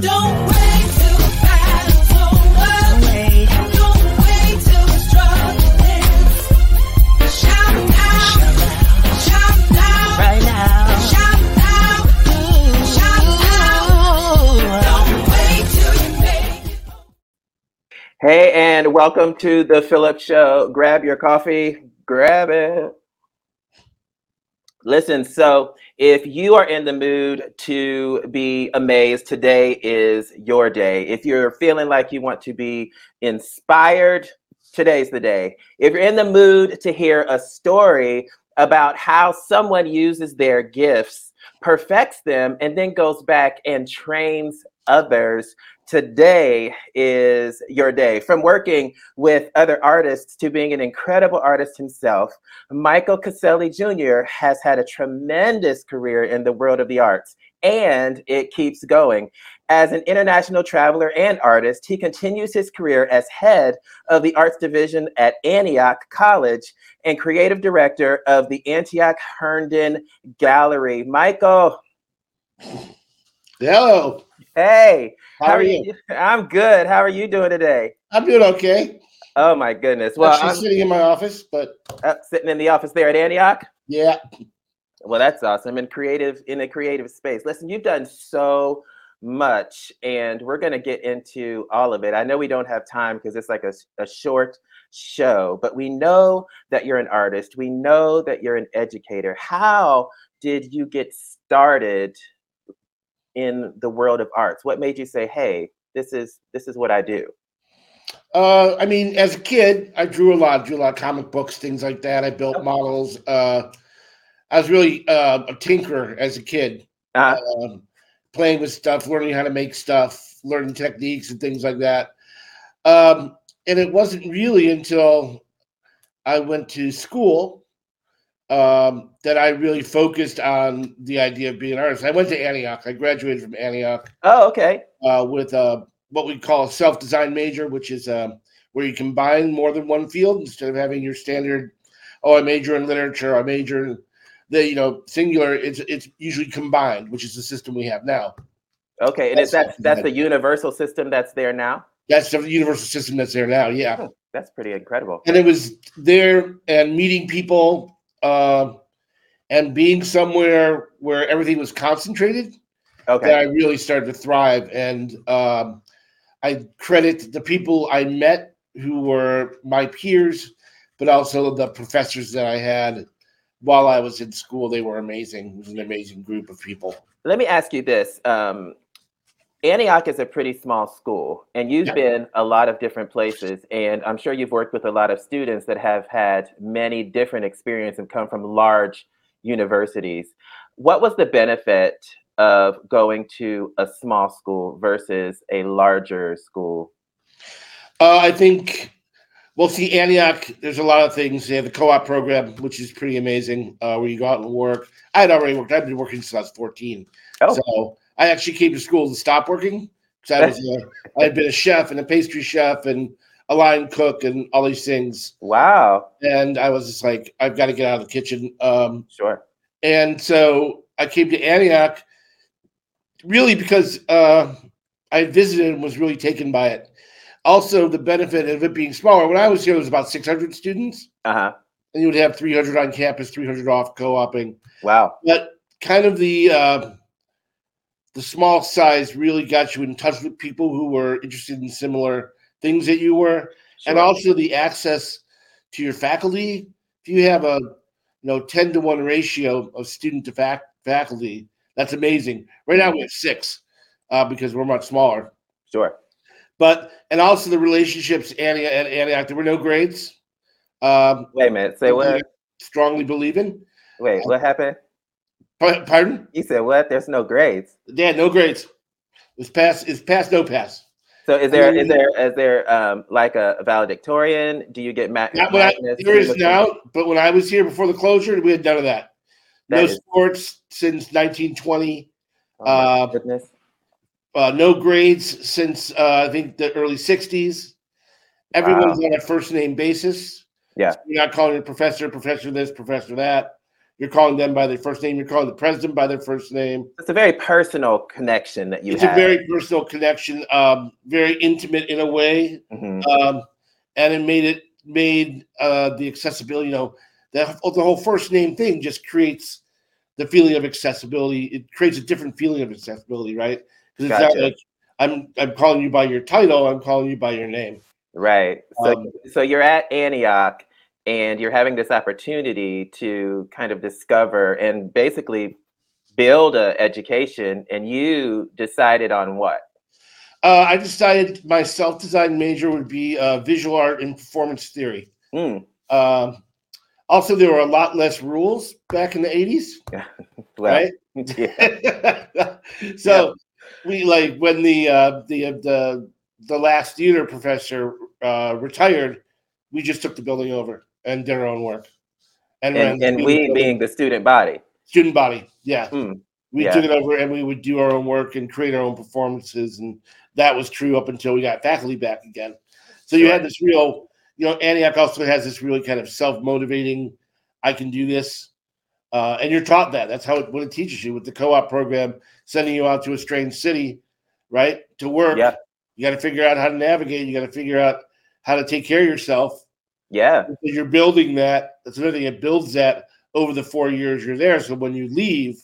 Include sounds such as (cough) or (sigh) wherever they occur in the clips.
Don't wait till the battle's over. Don't wait till the struggle ends. Shout now. Shout now. Right now. Shout now. Shout now. Don't wait till you make it. Hey, and welcome to the Philip Show. Grab your coffee, grab it. Listen, so if you are in the mood to be amazed, today is your day. If you're feeling like you want to be inspired, today's the day. If you're in the mood to hear a story about how someone uses their gifts, perfects them, and then goes back and trains others, today is your day. From working with other artists to being an incredible artist himself, Michael Casselli Jr. has had a tremendous career in the world of the arts, and it keeps going. As an international traveler and artist, he continues his career as head of the arts division at Antioch College and creative director of the Antioch Herndon Gallery. Michael, Hello. hey, How are you? (laughs) I'm good. How are you doing today? I'm doing okay. Oh my goodness. Well, Well, Actually I'm sitting in my office, but uh, sitting in the office there at Antioch. yeah. Well, that's awesome. And creative in a creative space. Listen, you've done so much, and we're going to get into all of it. I know we don't have time because it's like a, a short show, but we know that you're an artist. We know that you're an educator. How did you get started in the world of arts? What made you say, "Hey, this is this is what I do"? Uh, I mean, as a kid, I drew a lot, I drew a lot of comic books, things like that. I built Okay. models. Uh, I was really uh, a tinkerer as a kid, Uh, um, playing with stuff, learning how to make stuff, learning techniques and things like that. Um, and it wasn't really until I went to school um, that I really focused on the idea of being an artist. I went to Antioch. I graduated from Antioch. oh, okay. uh, with uh, what we call a self-design major, which is uh, where you combine more than one field instead of having your standard. Oh, I major in literature. I major in the you know singular. It's it's usually combined, which is the system we have now. Okay, and is That's that that's the universal system that's there now? That's the universal system that's there now. Yeah, Hmm, That's pretty incredible. and it was there and meeting people uh, and being somewhere where everything was concentrated. Okay. that I really started to thrive. And um, I credit the people I met who were my peers, but also the professors that I had while I was in school. They were amazing. It was an amazing group of people. Let me ask you this. Um, Antioch is a pretty small school, and you've Yeah. been a lot of different places, and I'm sure you've worked with a lot of students that have had many different experiences and come from large universities. What was the benefit of going to a small school versus a larger school? Uh, I think, well, see, Antioch, there's a lot of things. They have the co op program, which is pretty amazing, uh, where you go out and work. I had already worked, I've been working since I was 14. Oh. So I actually came to school to stop working because I was a, (laughs) I had been a chef and a pastry chef and a line cook and all these things. Wow. And I was just like, I've got to get out of the kitchen. Um, Sure. and so I came to Antioch really because uh, I visited and was really taken by it. Also, the benefit of it being smaller. When I was here, it was about 600 students, Uh huh. and you would have 300 on campus, 300 off co-oping. Wow. But kind of the uh, the small size really got you in touch with people who were interested in similar things that you were, and also the access to your faculty. If you have a you know 10 to 1 ratio of student to fac- faculty, that's amazing. Right now we have six uh, because we're much smaller. Sure. But and also the relationships Antioch, at Antioch, there were no grades. Um, Wait a minute. Say what? Strongly believe in. Wait. What happened? Pa- Pardon? You said what? There's no grades. Yeah, no grades. It's pass. It's pass. No pass. So is there is mean- there is there um like a valedictorian? Do you get ma- Not when I, there is now, but when I was here before the closure, we had none of that. No That is- sports since 1920. Oh uh, goodness. Uh, no grades since uh, I think the early 60s. Everyone's on a first name basis. Yeah. You're not calling it professor, professor this, professor that. You're calling them by their first name. You're calling the president by their first name. It's a very personal connection that you it's have. a very personal connection, um, very intimate in a way, Mhm. um, and it made it made uh, the accessibility. You know, the the whole first name thing just creates the feeling of accessibility. It creates a different feeling of accessibility, right? Because it's Gotcha. not like I'm I'm calling you by your title. I'm calling you by your name. Right. So, Um, so you're at Antioch and you're having this opportunity to kind of discover and basically build a education and you decided on what? Uh, I decided my self-designed major would be uh, visual art and performance theory. Mm, Um, also, there were a lot less rules back in the '80s, (laughs) well, right? yeah. (laughs) so we like when the uh, the uh, the the last theater professor uh, retired, we just took the building over and did our own work. And, And, and we being the student body. student body, yeah, Mm, we yeah. took it over and we would do our own work and create our own performances, and that was true up until we got faculty back again. So you Sure. had this real, you know, Antioch also has this really kind of self-motivating, I can do this. Uh, and you're taught that. That's how it, what it teaches you with the co-op program, sending you out to a strange city, right, to work. Yep. You got to figure out how to navigate. You got to figure out how to take care of yourself. Yeah. Because you're building that. That's another thing. It builds that over the four years you're there. So when you leave,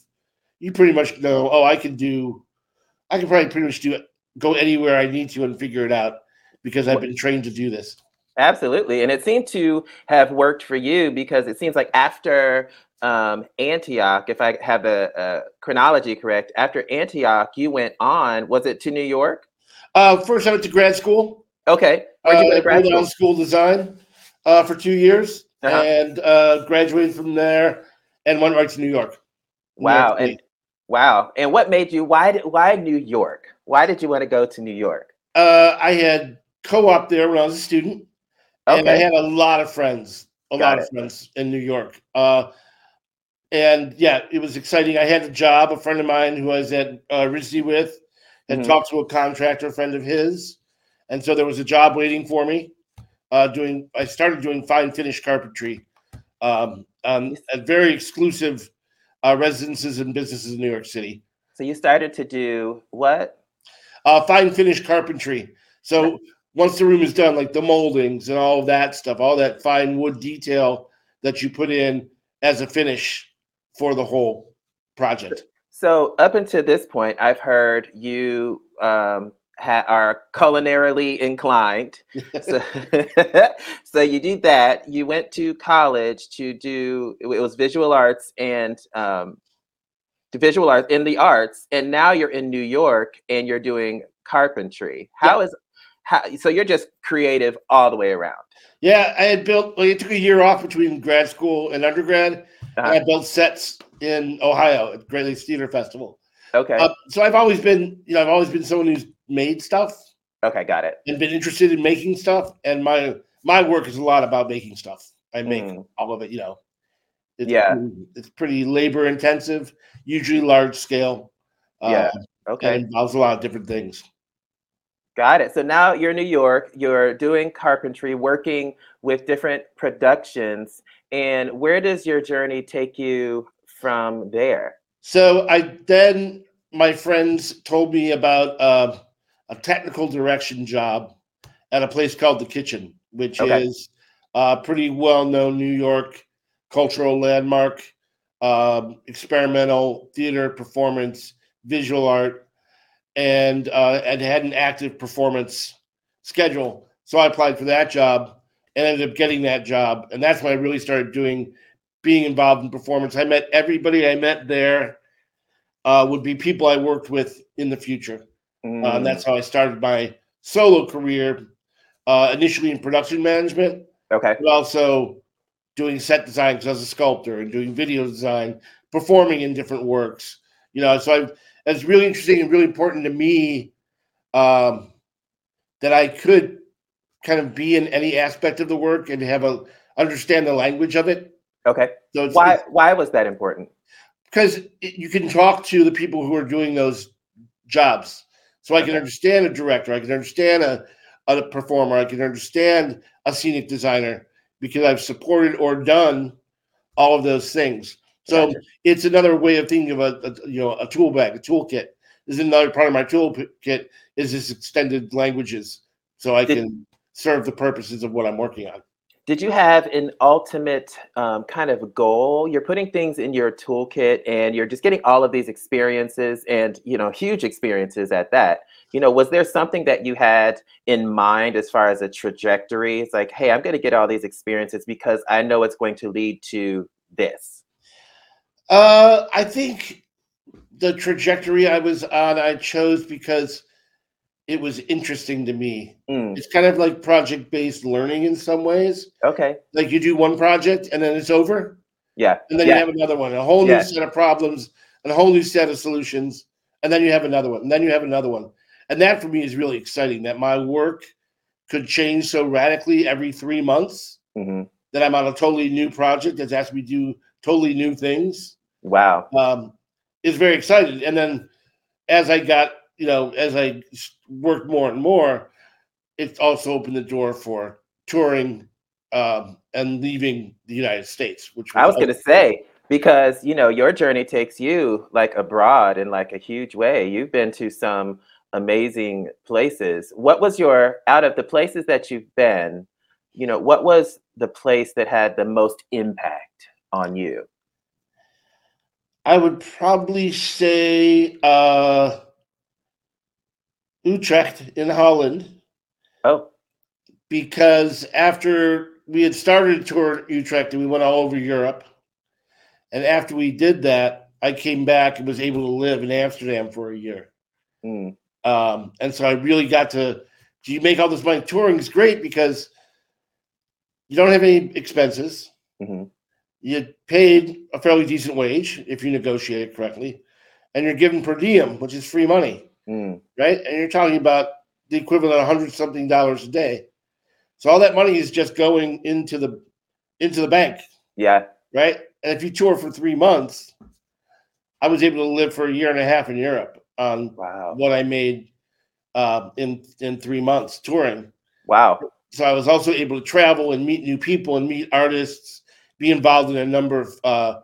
you pretty much know. Oh, I can do. I can probably pretty much do it. Go anywhere I need to and figure it out because I've been trained to do this. Absolutely. And it seemed to have worked for you because it seems like after um, Antioch, if I have the uh, chronology correct, after Antioch, you went on, was it to New York? Uh, first, I went to grad school. Okay. Where'd you uh, go to grad Rhode school? School Design uh, for two years Uh-huh. and uh, graduated from there and went right to New York. New Wow. York And wow. And what made you, why did, why New York? Why did you want to go to New York? uh, I had co-op there when I was a student, and I had a lot of friends, a Got lot it. of friends in New York. Uh, and yeah, it was exciting. I had a job. A friend of mine who I was at uh, RISD with had Mhm. talked to a contractor friend of his, and so there was a job waiting for me. Uh, doing, I started doing fine finish carpentry, um, um, at very exclusive uh, residences and businesses in New York City. So you started to do what? uh, fine finish carpentry. So once the room is done, like the moldings and all that stuff, all that fine wood detail that you put in as a finish for the whole project. So up until this point, I've heard you um, ha- are culinarily inclined. (laughs) so, (laughs) so you did that. You went to college to do it was visual arts and um, the visual arts in the arts, and now you're in New York and you're doing carpentry. How is how? So you're just creative all the way around. Yeah, I had built. Well, it took a year off between grad school and undergrad, and I Uh-huh. built sets in Ohio at Great Lakes Theater Festival. Okay. Uh, so I've always been, you know, I've always been someone who's made stuff okay. Got it. and been interested in making stuff. And my my work is a lot about making stuff. I make Mm. all of it, you know. It's Yeah. pretty- it's pretty labor intensive, usually large scale. Yeah, uh, Okay. and involves a lot of different things. Got it. So now you're in New York, you're doing carpentry, working with different productions. And where does your journey take you from there? So I then my friends told me about uh, a technical direction job at a place called the Kitchen, which Okay. is a pretty well known New York cultural landmark, um, experimental theater performance, visual art, and uh, and had an active performance schedule. So I applied for that job and ended up getting that job, and that's when I really started doing being involved in performance. I met everybody I met there uh, would be people I worked with in the future. Uh, Mm, and that's how I started my solo career, uh, initially in production management, okay. but also doing set design because I was a sculptor and doing video design, performing in different works. You know, so I've, it's really interesting and really important to me um, that I could kind of be in any aspect of the work and have a understand the language of it. Okay. So it's, Why it's- why was that important? because you can talk to the people who are doing those jobs. So I can understand a director, I can understand a, a performer, I can understand a scenic designer because I've supported or done all of those things. So Gotcha. it's another way of thinking of a, a you know a tool bag, a toolkit. This is another part of my toolkit is this extended languages, so I Did- can serve the purposes of what I'm working on. Did you have an ultimate um, kind of goal? You're putting things in your toolkit and you're just getting all of these experiences and, you know, huge experiences at that. You know, was there something that you had in mind as far as a trajectory? It's like, hey, I'm going to get all these experiences because I know it's going to lead to this. Uh, I think the trajectory I was on, I chose because it was interesting to me. Mm, It's kind of like project based learning in some ways. okay. Like you do one project and then it's over, Yeah. and then yeah. you have another one, a whole new Yeah. set of problems, and a whole new set of solutions, and then you have another one, and then you have another one. And that for me is really exciting that my work could change so radically every three months hmm that I'm on a totally new project that's has me to do totally new things. Wow. um, is very excited. And then as I got, you know, as I worked more and more, it's also opened the door for touring um, and leaving the United States, which I was going to say, because, you know, your journey takes you like abroad in like a huge way. You've been to some amazing places. What was your, out of the places that you've been, you know, what was the place that had the most impact on you? I would probably say uh, Utrecht in Holland Oh, because after we had started to tour Utrecht and we went all over Europe, and after we did that, I came back and was able to live in Amsterdam for a year. mm, Um, and so I really got to. Do you make all this money? Touring is great because you don't have any expenses. mhm. You paid a fairly decent wage if you negotiate it correctly, and you're given per diem, which is free money, mm, right? And you're talking about the equivalent of hundred something dollars a day. So all that money is just going into the into the bank, yeah. right? And if you tour for three months, I was able to live for a year and a half in Europe on Wow. what I made uh, in in three months touring. Wow. So I was also able to travel and meet new people and meet artists, be involved in a number of uh,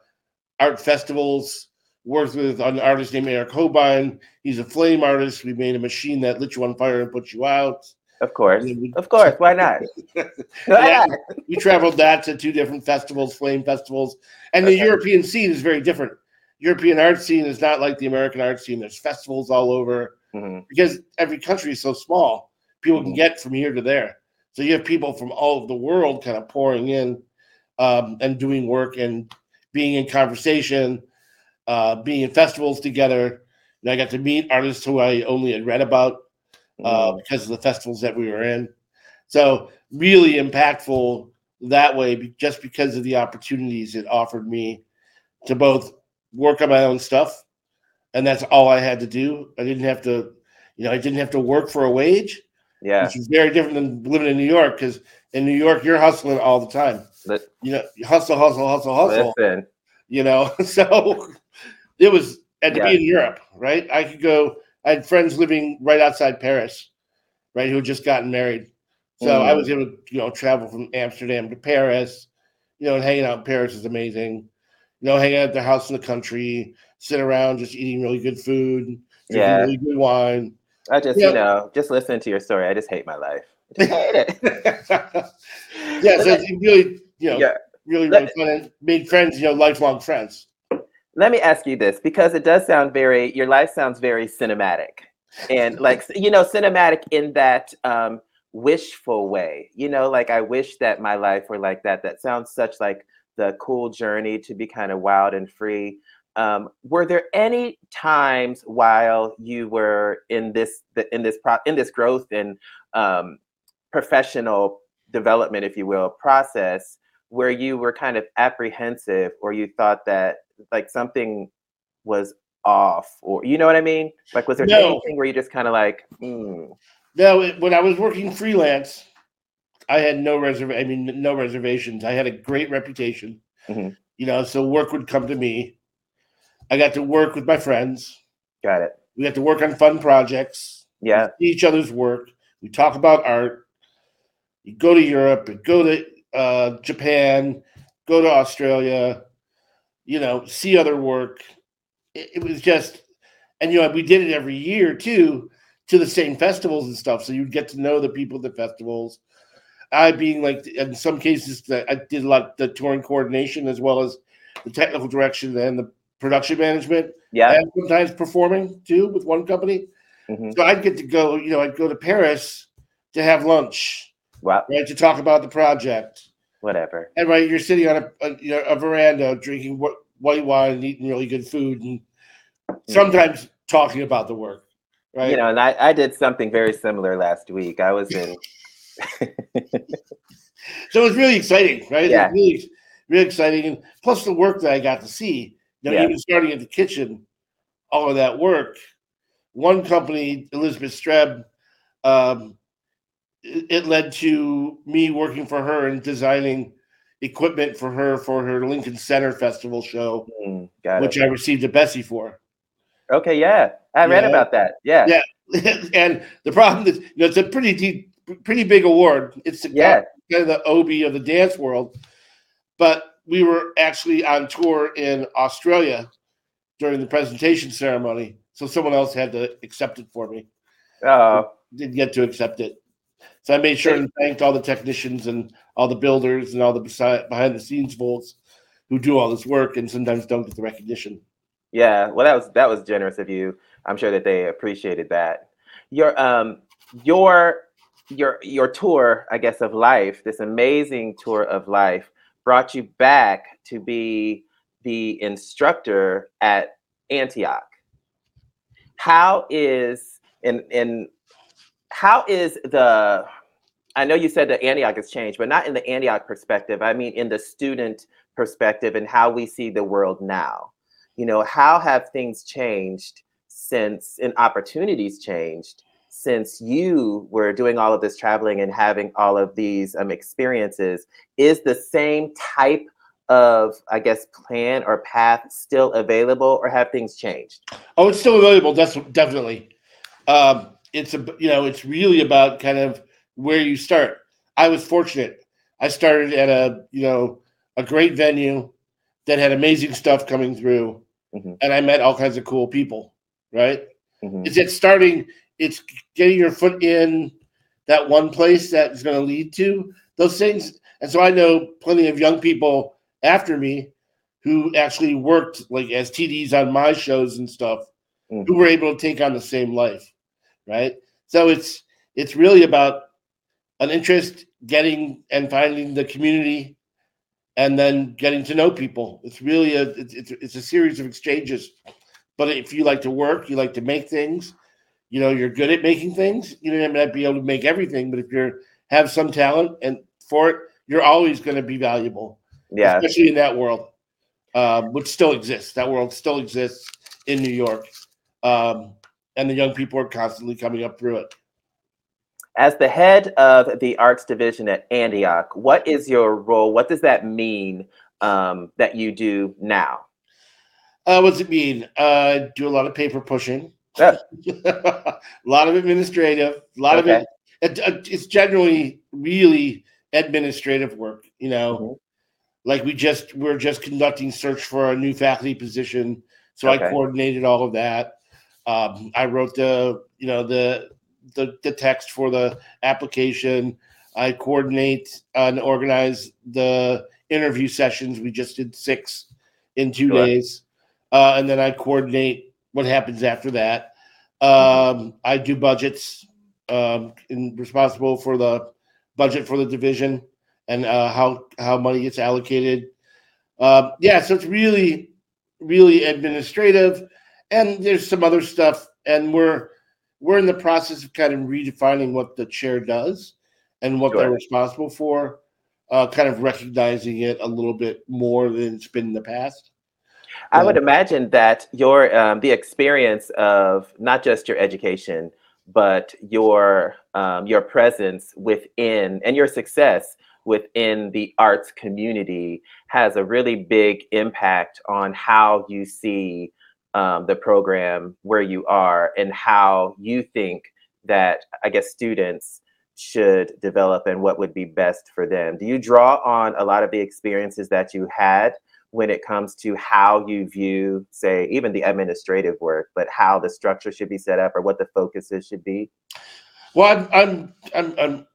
art festivals. Worked with an artist named Eric Hobein. He's a flame artist. We made a machine that lit you on fire and put you out. Of course. We- Of course. Why not? (laughs) (laughs) Yeah. we traveled that to two different festivals, flame festivals, and the European scene is very different. European art scene is not like the American art scene. There's festivals all over Mhm. because every country is so small. People can Mhm. get from here to there. So you have people from all over the world kind of pouring in um, and doing work and being in conversation, uh, being in festivals together. And I got to meet artists who I only had read about uh, Mm. because of the festivals that we were in. So really impactful that way, just because of the opportunities it offered me to both work on my own stuff, and that's all I had to do. I didn't have to, you know, I didn't have to work for a wage, Yeah. which is very different than living in New York. Because in New York, you're hustling all the time. Li- You know, hustle, hustle, hustle, hustle. Listen. You know, (laughs) so it was and to Yeah. be in Europe, right? I could go. I had friends living right outside Paris, right, who had just gotten married. So I Mm. was able to, you know, travel from Amsterdam to Paris, you know, and hanging out in Paris is amazing. You know, hanging out at their house in the country, sit around just eating really good food, drinking Yeah. really good wine. I just, Yeah. you know, just listening to your story, I just hate my life. I (laughs) hate it. yeah, so it's really, you know, Yeah. really, Let- really fun and made friends, you know, lifelong friends. Let me ask you this because it does sound very, your life sounds very cinematic. And (laughs) like, you know, cinematic in that um, wishful way. You know, like I wish that my life were like that. That sounds such like the cool journey to be kind of wild and free. Um, were there any times while you were in this in this pro, in this growth and um, professional development, if you will, process where you were kind of apprehensive or you thought that like something was off or you know what I mean? Like was there No. anything where you just kind of like, hmm, No, it- when I was working freelance, I had no reserv. I mean, no reservations. I had a great reputation. Mhm. You know, so work would come to me. I got to work with my friends. got it. We got to work on fun projects. Yeah. see each other's work. We talk about art. You go to Europe, you go to uh, Japan, go to Australia, you know, see other work. It, it was just, and you know, we did it every year too, to the same festivals and stuff. So you'd get to know the people at the festivals. I being like, in some cases, I did like the touring coordination as well as the technical direction and the production management, Yeah. and sometimes performing too with one company. Mhm. So I'd get to go, you know, I'd go to Paris to have lunch, Well, right, to talk about the project. Whatever. And right, you're sitting on a, a, you know, a veranda drinking wh- white wine and eating really good food and sometimes talking about the work, right? You know, and I, I did something very similar last week. I was in (laughs) so it was really exciting, right? Yeah. really, really exciting. And plus the work that I got to see, you know, Yeah. even starting at the kitchen, all of that work. One company, Elizabeth Streb, um, it, led to me working for her and designing equipment for her for her Lincoln Center Festival show, Mm, which. I received a Bessie for. Okay, yeah. I read Yeah. about that. Yeah. Yeah. (laughs) and the problem is, you know, it's a pretty deep, pretty big award. It's the Yeah. kind of the Obie of the dance world. But we were actually on tour in Australia during the presentation ceremony, so someone else had to accept it for me. Oh, Didn't get to accept it, so I made sure and thanked all the technicians and all the builders and all the behind the scenes folks who do all this work and sometimes don't get the recognition. yeah. Well, that was that was generous of you. I'm sure that they appreciated that. Your um your your your tour, I guess, of life, this amazing tour of life, brought you back to be the instructor at Antioch. How is and and how is the I know you said that Antioch has changed, but not in the Antioch perspective. I mean in the student perspective and how we see the world now. You know, how have things changed since and opportunities changed since you were doing all of this traveling and having all of these um, experiences? Is the same type of, I guess, plan or path still available, or have things changed? Oh, it's still available. That's definitely. Um, it's a you know it's really about kind of where you start. I was fortunate. I started at a you know a great venue that had amazing stuff coming through, Mhm. and I met all kinds of cool people. Right? Mhm. Is it starting? It's getting your foot in that one place that is going to lead to those things. And so I know plenty of young people after me who actually worked like as TDs on my shows and stuff Mhm. who were able to take on the same life, right? So it's it's really about an interest, getting and finding the community, and then getting to know people. It's really a it's it's, a series of exchanges. But if you like to work, you like to make things, you know, you're good at making things. You may not be able to make everything, but if you're have some talent and for it, you're always going to be valuable Yeah. especially in that world, um, which still exists. That world still exists in New York, um, and the young people are constantly coming up through it. As the head of the arts division at Antioch, what is your role? What does that mean um, that you do now? Uh, what does it mean? Uh, do a lot of paper pushing, a (laughs) lot of administrative, a lot Okay. of it, it. it- It's generally really administrative work. You know, Mhm. like we just we're just conducting search for a new faculty position, so I coordinated all of that. Um, I wrote the you know the the the text for the application. I coordinate and organize the interview sessions. We just did six in two days, uh, and then I coordinate what happens after that. Um, I do budgets. Um, and responsible for the budget for the division and uh, how how money gets allocated. Um, yeah, so it's really really administrative, and there's some other stuff, and we're we're in the process of kind of redefining what the chair does and what they're Sure. responsible for, uh, kind of recognizing it a little bit more than it's been in the past. I would imagine that your um, the experience of not just your education, but your um, your presence within and your success within the arts community has a really big impact on how you see um, the program where you are and how you think that I guess students should develop and what would be best for them. Do you draw on a lot of the experiences that you had when it comes to how you view, say, even the administrative work, but how the structure should be set up or what the focuses should be? Well, I'm I'm I'm I'm,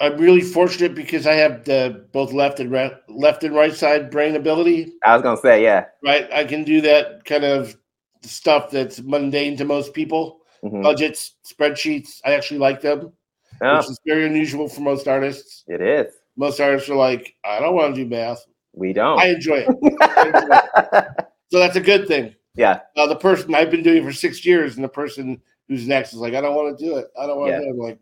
I'm really fortunate because I have the both left and right, left and right side brain ability. I was gonna say, yeah. Right, I can do that kind of stuff that's mundane to most people. Mhm. Budgets, spreadsheets. I actually like them, Oh, which is very unusual for most artists. it is. Most artists are like, I don't want to do math. We don't. I enjoy it. (laughs) I enjoy it. So that's a good thing. yeah. Uh, the person I've been doing for six years, and the person who's next is like, I don't want to do it. I don't want Yeah. to do it. I'm like,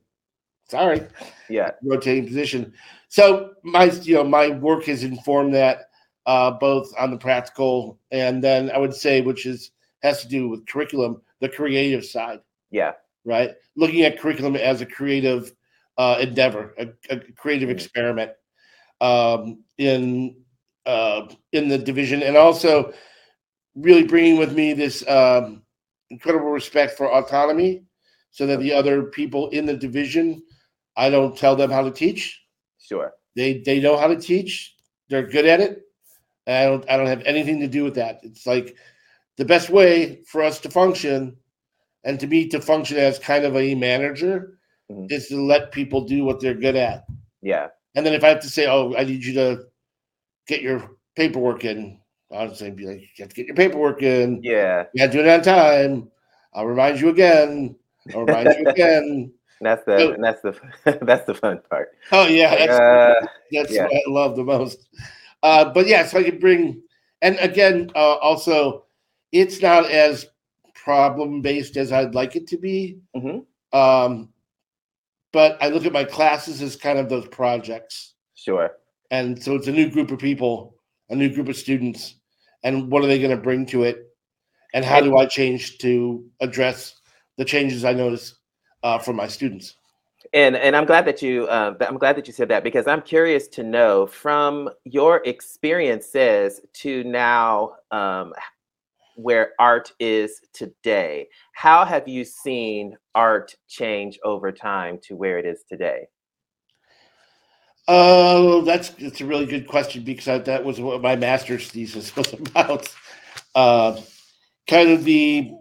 sorry, Yeah. rotating position. So my, you know, my work has informed that uh, both on the practical and then I would say, which is has to do with curriculum, the creative side, Yeah. right? Looking at curriculum as a creative uh, endeavor, a, a creative Mhm. experiment um, in uh, in the division, and also really bringing with me this um, incredible respect for autonomy, so that the other people in the division, I don't tell them how to teach. Sure. They they know how to teach. They're good at it. I don't I don't have anything to do with that. It's like the best way for us to function and to me to function as kind of a manager Mhm. is to let people do what they're good at. Yeah. And then if I have to say, oh, I need you to get your paperwork in, I'll say, be like, you have to get your paperwork in. Yeah. You got to do it on time. I'll remind you again. I'll remind you again. (laughs) That's the So- and that's the (laughs) that's the fun part. Oh yeah, that's Uh, (laughs) that's yeah. what I love the most. Uh, but yeah, so I could bring, and again, uh, also, it's not as problem based as I'd like it to be. Mhm. Um, but I look at my classes as kind of those projects, Sure. and so it's a new group of people, a new group of students, and what are they going to bring to it, and how do I change to address the changes I notice uh, from my students. And and I'm glad that you um, that- I'm glad that you said that because I'm curious to know from your experiences to now um, where art is today. How have you seen art change over time to where it is today? Oh, that's that's a really good question because I, that was what my master's thesis (laughs) was about. Uh, kind of the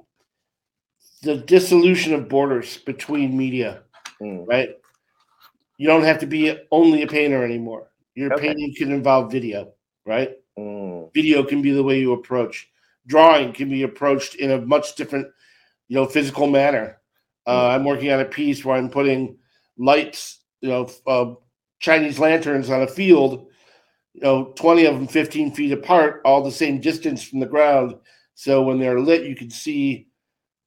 the dissolution of borders between media, Mm, right? You don't have to be only a painter anymore. Your Okay. painting can involve video, right? mm, Video can be the way you approach. Drawing can be approached in a much different, you know, physical manner. Uh, I'm working on a piece where I'm putting lights, you know, uh, Chinese lanterns on a field, you know, 20 of them 15 feet apart, all the same distance from the ground. So when they're lit, you can see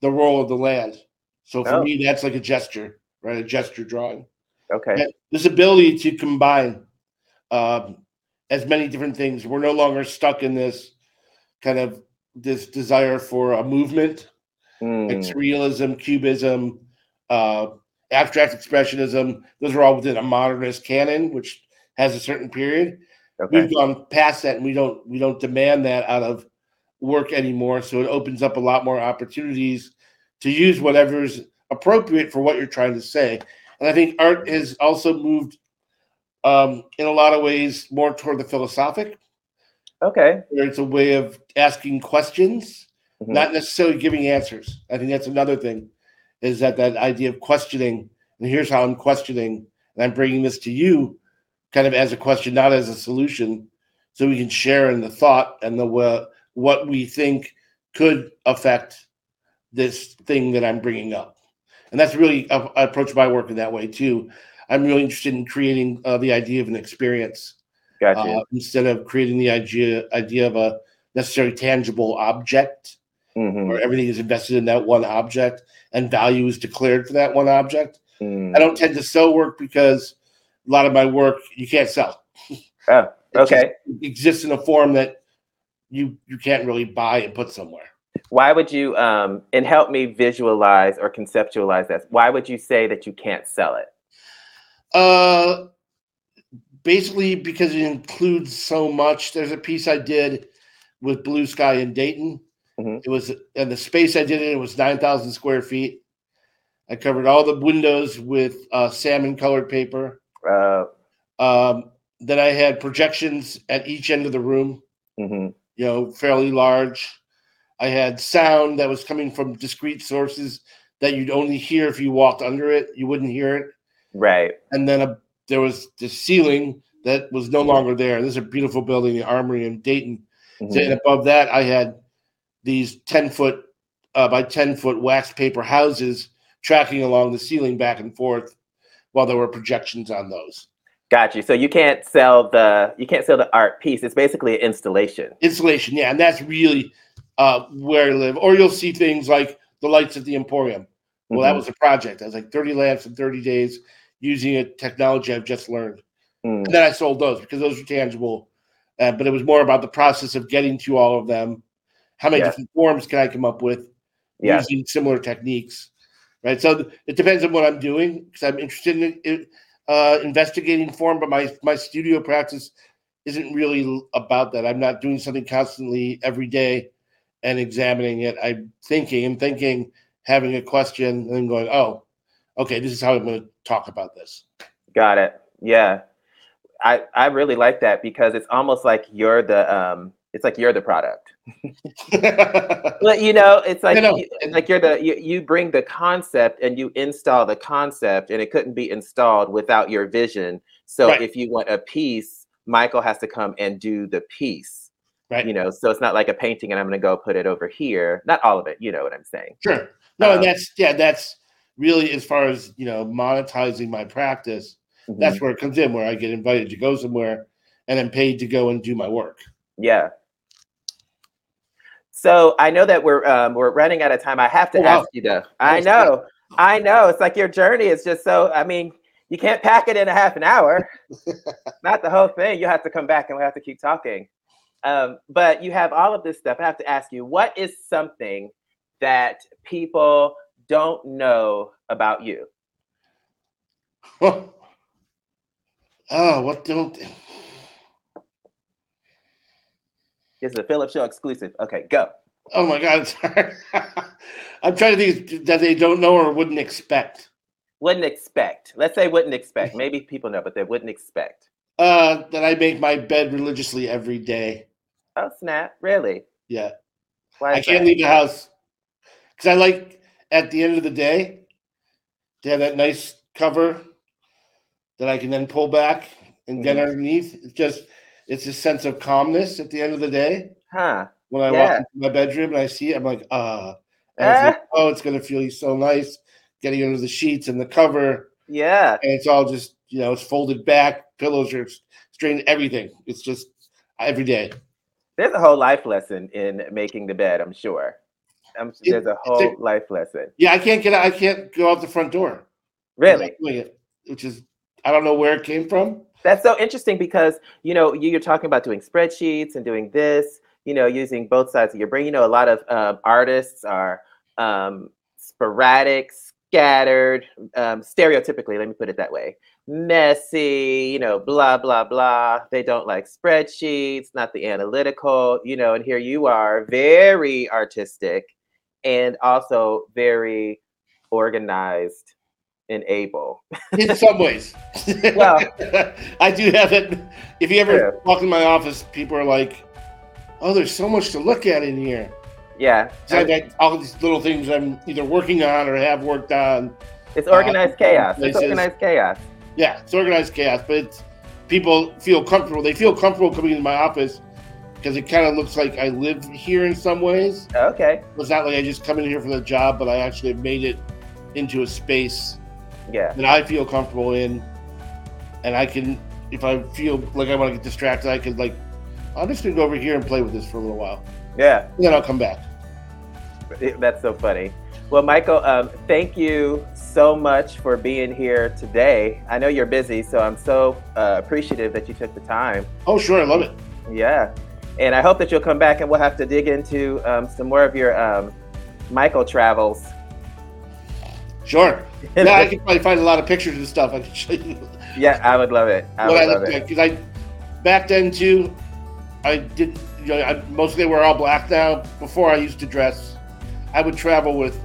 the roll of the land. So for Oh. me, that's like a gesture, right? A gesture drawing. okay. Yeah, This ability to combine um, as many different things. We're no longer stuck in this kind of this desire for a movement like Mm, surrealism, cubism, uh, abstract expressionism. Those are all within a modernist canon, which has a certain period. okay. We've gone past that, and we don't we don't demand that out of work anymore. So it opens up a lot more opportunities to use whatever's appropriate for what you're trying to say. And I think art has also moved um, in a lot of ways more toward the philosophic, Okay. where it's a way of asking questions Mhm. not necessarily giving answers. I think that's another thing, is that that idea of questioning. And here's how I'm questioning, and I'm bringing this to you, kind of as a question, not as a solution, so we can share in the thought and the uh, what we think could affect this thing that I'm bringing up. And that's really I I approach my work in that way too. I'm really interested in creating uh, the idea of an experience Gotcha. uh, instead of creating the idea idea of a necessarily tangible object Mhm, where everything is invested in that one object and value is declared for that one object. mm. I don't tend to sell work because a lot of my work you can't sell. Oh, (laughs) It okay. exists in a form that you you can't really buy and put somewhere. Why would you um and help me visualize or conceptualize that? Why would you say that you can't sell it? Uh, basically because it includes so much. There's a piece I did with Blue Sky in Dayton. Mhm. It was and the space I did it. It was nine thousand square feet. I covered all the windows with uh, salmon colored paper. Uh, Um, then I had projections at each end of the room. mhm, you know, fairly large. I had sound that was coming from discrete sources that you'd only hear if you walked under it. You wouldn't hear it. Right. And then a, there was the ceiling that was no longer there. This is a beautiful building, the Armory in Dayton. Mhm. And above that, I had these 10 foot uh, by 10 foot wax paper houses tracking along the ceiling back and forth while there were projections on those. Got you. So you can't sell the you can't sell the art piece. It's basically an installation. Installation, yeah, and that's really uh, where I live. Or you'll see things like the lights at the Emporium. Well, that Mhm. was a project. I was like 30 lamps in 30 days using a technology I've just learned. Mm. And then I sold those because those were tangible. Uh, but it was more about the process of getting to all of them. How many Yeah. different forms can I come up with Yeah. using similar techniques? Right. So th- it depends on what I'm doing because I'm interested in it, uh, investigating form, but my my studio practice isn't really about that. I'm not doing something constantly every day and examining it. I'm thinking I'm thinking, having a question, and then going, oh, okay, this is how I'm going to talk about this. Got it. Yeah. I I really like that because it's almost like you're the um it's like you're the product. (laughs) But you know, it's like I know. you, like you're the you, you bring the concept and you install the concept and it couldn't be installed without your vision. So Right. if you want a piece, Michael has to come and do the piece. right. You know, so it's not like a painting and I'm going to go put it over here. Not all of it, you know what I'm saying. Sure. No, Um, and that's yeah, that's really as far as you know, monetizing my practice. Mhm. That's where it comes in, where I get invited to go somewhere and then paid to go and do my work. Yeah. So I know that we're um, we're running out of time. I have to Oh, wow. ask you though. I know, I know. It's like your journey is just so. I mean, you can't pack it in a half an hour. (laughs) Not the whole thing. You have to come back and we have to keep talking. Um, but you have all of this stuff. I have to ask you, what is something that people don't know about you? oh, (laughs) what don't This is a Philip Show exclusive. Okay, go. oh my god. (laughs) I'm trying to think that they don't know or wouldn't expect. Wouldn't expect. Let's say wouldn't expect. Maybe people know, but they wouldn't expect. Uh that I make my bed religiously every day. Oh snap! Really? Yeah. Why I can't that? leave the house because I like at the end of the day to have that nice cover that I can then pull back and get Mhm. underneath. It's just it's a sense of calmness at the end of the day Huh? when I Yeah. walk into my bedroom and I see it. I'm like, ah, and it's like, (laughs) oh, it's gonna feel so nice getting under the sheets and the cover, Yeah. and it's all just you know it's folded back, pillows are straightened, everything. It's just every day. There's a whole life lesson in making the bed. I'm sure. I'm, It- there's a whole a- life lesson. Yeah, I can't get out, I can't go out the front door. Really? it, which is I don't know where it came from. That's so interesting because you know you, you're talking about doing spreadsheets and doing this. You know, using both sides of your brain. You know, a lot of um, artists are um, sporadic, scattered, um, stereotypically. Let me put it that way. Messy. You know, blah blah blah. They don't like spreadsheets, not the analytical. You know, and here you are, very artistic, and also very organized and able. in (laughs) some ways. Well- (laughs) I do have it. If you ever Yeah. walk in my office, people are like, "Oh, there's so much to look at in here." Yeah, So I got all these little things I'm either working on or have worked on. it's uh, organized chaos. It's organized chaos. Yeah, it's organized chaos, but it's, people feel comfortable. They feel comfortable coming into my office because it kind of looks like I live here in some ways. Okay. It's not like I just come in here for the job, but I actually made it into a space Yeah. that I feel comfortable in, and I can, if I feel like I want to get distracted, I could like, I'm just gonna go over here and play with this for a little while, Yeah. and then I'll come back. That's so funny. Well, Michael, um, thank you so much for being here today. I know you're busy, so I'm so uh, appreciative that you took the time. Oh, sure, I love it. Yeah. And I hope that you'll come back and we'll have to dig into um, some more of your um, Michael travels. Sure. (laughs) Yeah, I can probably find a lot of pictures and stuff. I can show you (laughs) yeah, I would love it. I what would I love it. like I back then too. I did. You know, I mostly wear all black now. Before I used to dress, I would travel with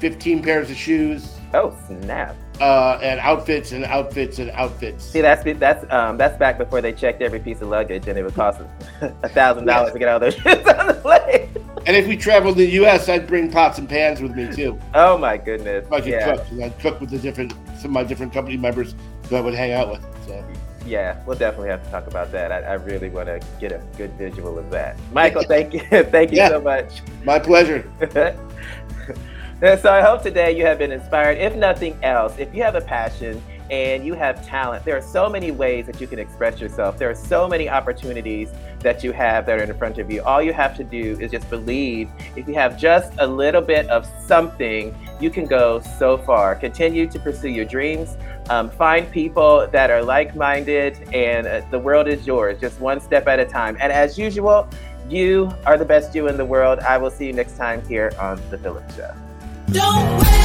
15 pairs of shoes, Oh, snap. Uh, and outfits and outfits and outfits. See, that's that's um, that's back before they checked every piece of luggage, and it would cost a thousand dollars to get all those (laughs) shit on the plane. And if we traveled the U.S., I'd bring pots and pans with me too. Oh my goodness! If I could Yeah, cook, and I'd cook with the different some of my different company members that I would hang out with. So yeah, we'll definitely have to talk about that. I, I really want to get a good visual of that. Michael, thank you, (laughs) thank you Yeah. so much. my pleasure. (laughs) So I hope today you have been inspired. If nothing else, if you have a passion and you have talent, there are so many ways that you can express yourself. There are so many opportunities that you have that are in front of you. All you have to do is just believe. If you have just a little bit of something, you can go so far. Continue to pursue your dreams. Um, find people that are like minded, and uh, the world is yours, just one step at a time. And as usual, you are the best you in the world. I will see you next time here on The Phillips Show. Don't wait.